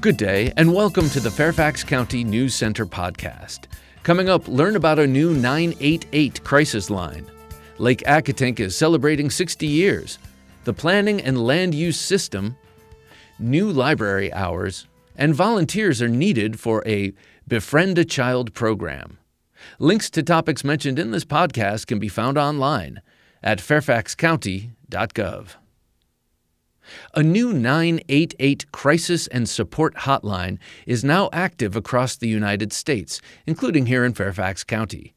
Good day, and welcome to the Fairfax County News Center podcast. Coming up, learn about a new 988 crisis line. Lake Accotink is celebrating 60 years. The planning and land use system, new library hours, and volunteers are needed for a Befriend a Child program. Links to topics mentioned in this podcast can be found online at fairfaxcounty.gov. A new 988 crisis and support hotline is now active across the United States, including here in Fairfax County.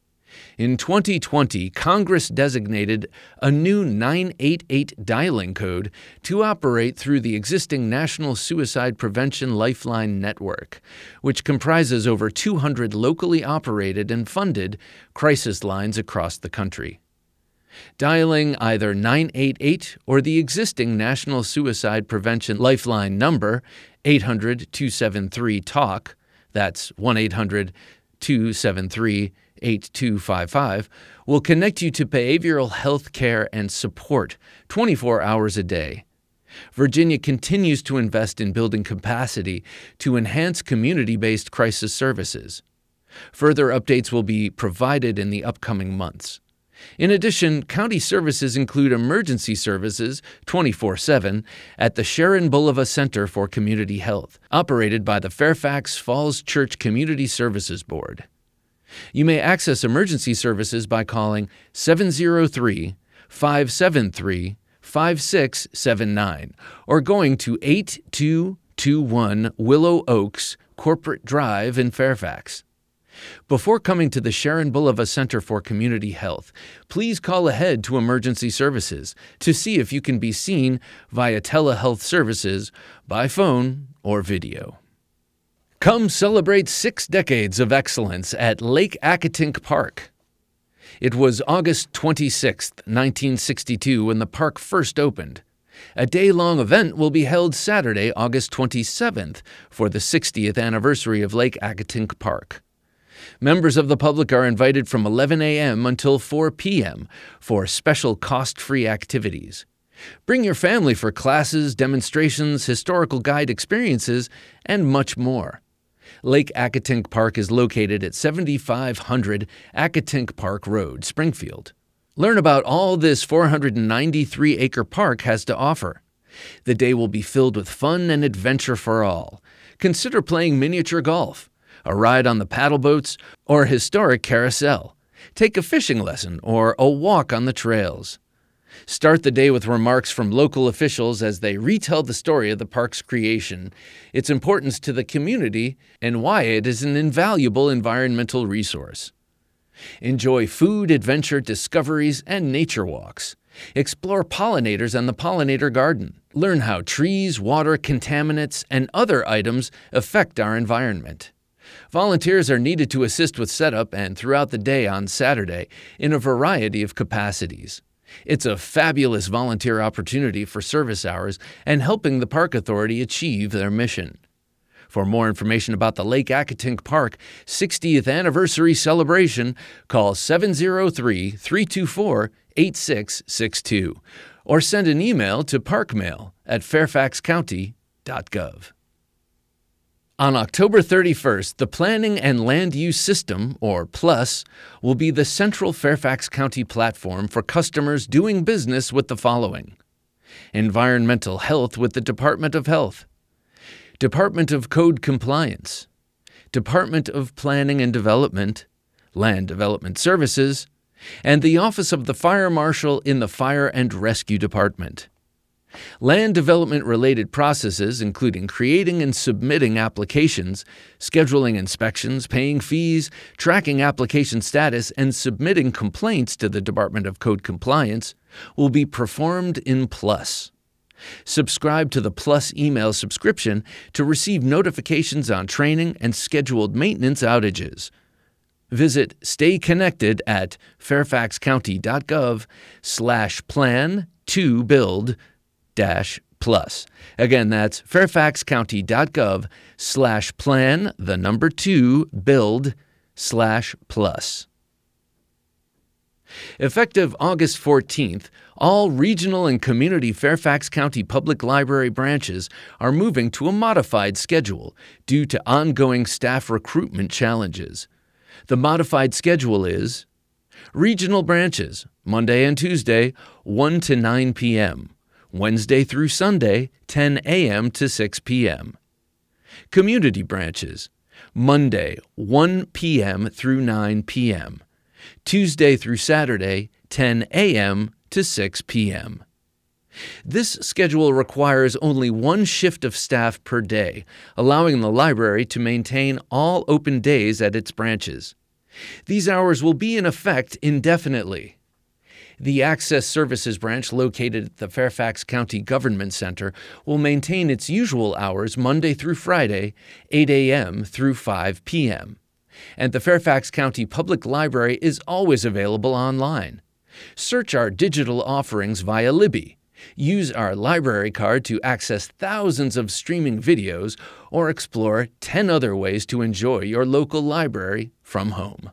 In 2020, Congress designated a new 988 dialing code to operate through the existing National Suicide Prevention Lifeline Network, which comprises over 200 locally operated and funded crisis lines across the country. Dialing either 988 or the existing National Suicide Prevention Lifeline number, 800 273 TALK, that's 1 800 273 8255, will connect you to behavioral health care and support 24 hours a day. Virginia continues to invest in building capacity to enhance community based crisis services. Further updates will be provided in the upcoming months. In addition, county services include emergency services 24 7 at the Sharon Bulova Center for Community Health, operated by the Fairfax Falls Church Community Services Board. You may access emergency services by calling 703 573 5679 or going to 8221 Willow Oaks Corporate Drive in Fairfax. Before coming to the Sharon Bulova Center for Community Health, please call ahead to emergency services to see if you can be seen via telehealth services by phone or video. Come celebrate six decades of excellence at Lake Accotink Park. It was August 26, 1962, when the park first opened. A day long event will be held Saturday, August 27th, for the 60th anniversary of Lake Accotink Park. Members of the public are invited from 11 a.m. until 4 p.m. for special cost free activities. Bring your family for classes, demonstrations, historical guide experiences, and much more. Lake Accotink Park is located at 7500 Accotink Park Road, Springfield. Learn about all this 493 acre park has to offer. The day will be filled with fun and adventure for all. Consider playing miniature golf a ride on the paddle boats, or a historic carousel. Take a fishing lesson or a walk on the trails. Start the day with remarks from local officials as they retell the story of the park's creation, its importance to the community, and why it is an invaluable environmental resource. Enjoy food, adventure, discoveries, and nature walks. Explore pollinators and the pollinator garden. Learn how trees, water, contaminants, and other items affect our environment. Volunteers are needed to assist with setup and throughout the day on Saturday in a variety of capacities. It's a fabulous volunteer opportunity for service hours and helping the Park Authority achieve their mission. For more information about the Lake Accotink Park 60th anniversary celebration, call 703 324 8662 or send an email to parkmail at fairfaxcounty.gov. On October 31st, the Planning and Land Use System, or PLUS, will be the central Fairfax County platform for customers doing business with the following. Environmental Health with the Department of Health, Department of Code Compliance, Department of Planning and Development, Land Development Services, and the Office of the Fire Marshal in the Fire and Rescue Department. Land development related processes, including creating and submitting applications, scheduling inspections, paying fees, tracking application status, and submitting complaints to the Department of Code Compliance, will be performed in Plus. Subscribe to the Plus email subscription to receive notifications on training and scheduled maintenance outages. Visit Stay Connected at fairfaxcounty.gov slash plan to build dash plus. Again, that's fairfaxcounty.gov slash plan, the number two, build slash plus. Effective August 14th, all regional and community Fairfax County Public Library branches are moving to a modified schedule due to ongoing staff recruitment challenges. The modified schedule is Regional branches, Monday and Tuesday, 1 to 9 p.m., Wednesday through Sunday, 10 a.m. to 6 p.m. Community branches, Monday, 1 p.m. through 9 p.m., Tuesday through Saturday, 10 a.m. to 6 p.m. This schedule requires only one shift of staff per day, allowing the library to maintain all open days at its branches. These hours will be in effect indefinitely. The Access Services branch located at the Fairfax County Government Center will maintain its usual hours Monday through Friday, 8 a.m. through 5 p.m. And the Fairfax County Public Library is always available online. Search our digital offerings via Libby. Use our library card to access thousands of streaming videos or explore 10 other ways to enjoy your local library from home.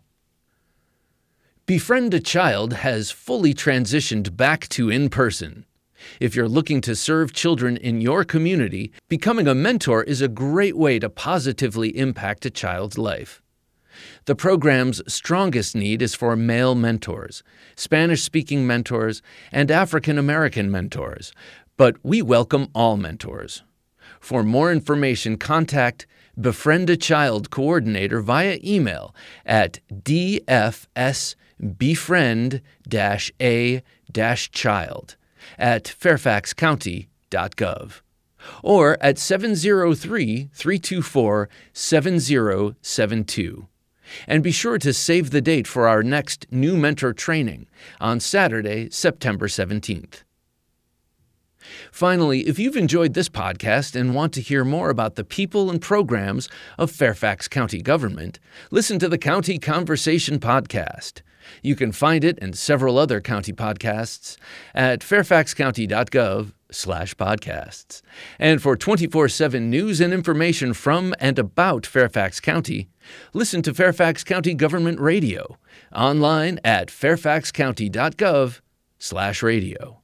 Befriend a Child has fully transitioned back to in person. If you're looking to serve children in your community, becoming a mentor is a great way to positively impact a child's life. The program's strongest need is for male mentors, Spanish speaking mentors, and African American mentors, but we welcome all mentors. For more information, contact Befriend a Child Coordinator via email at dfsbefriend a child at fairfaxcounty.gov or at 703 324 7072. And be sure to save the date for our next new mentor training on Saturday, September 17th. Finally, if you've enjoyed this podcast and want to hear more about the people and programs of Fairfax County government, listen to the County Conversation podcast. You can find it and several other county podcasts at fairfaxcounty.gov slash podcasts. And for 24-7 news and information from and about Fairfax County, listen to Fairfax County Government Radio online at fairfaxcounty.gov slash radio.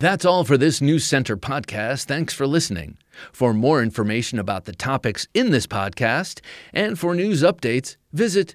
That's all for this News Center podcast. Thanks for listening. For more information about the topics in this podcast and for news updates, visit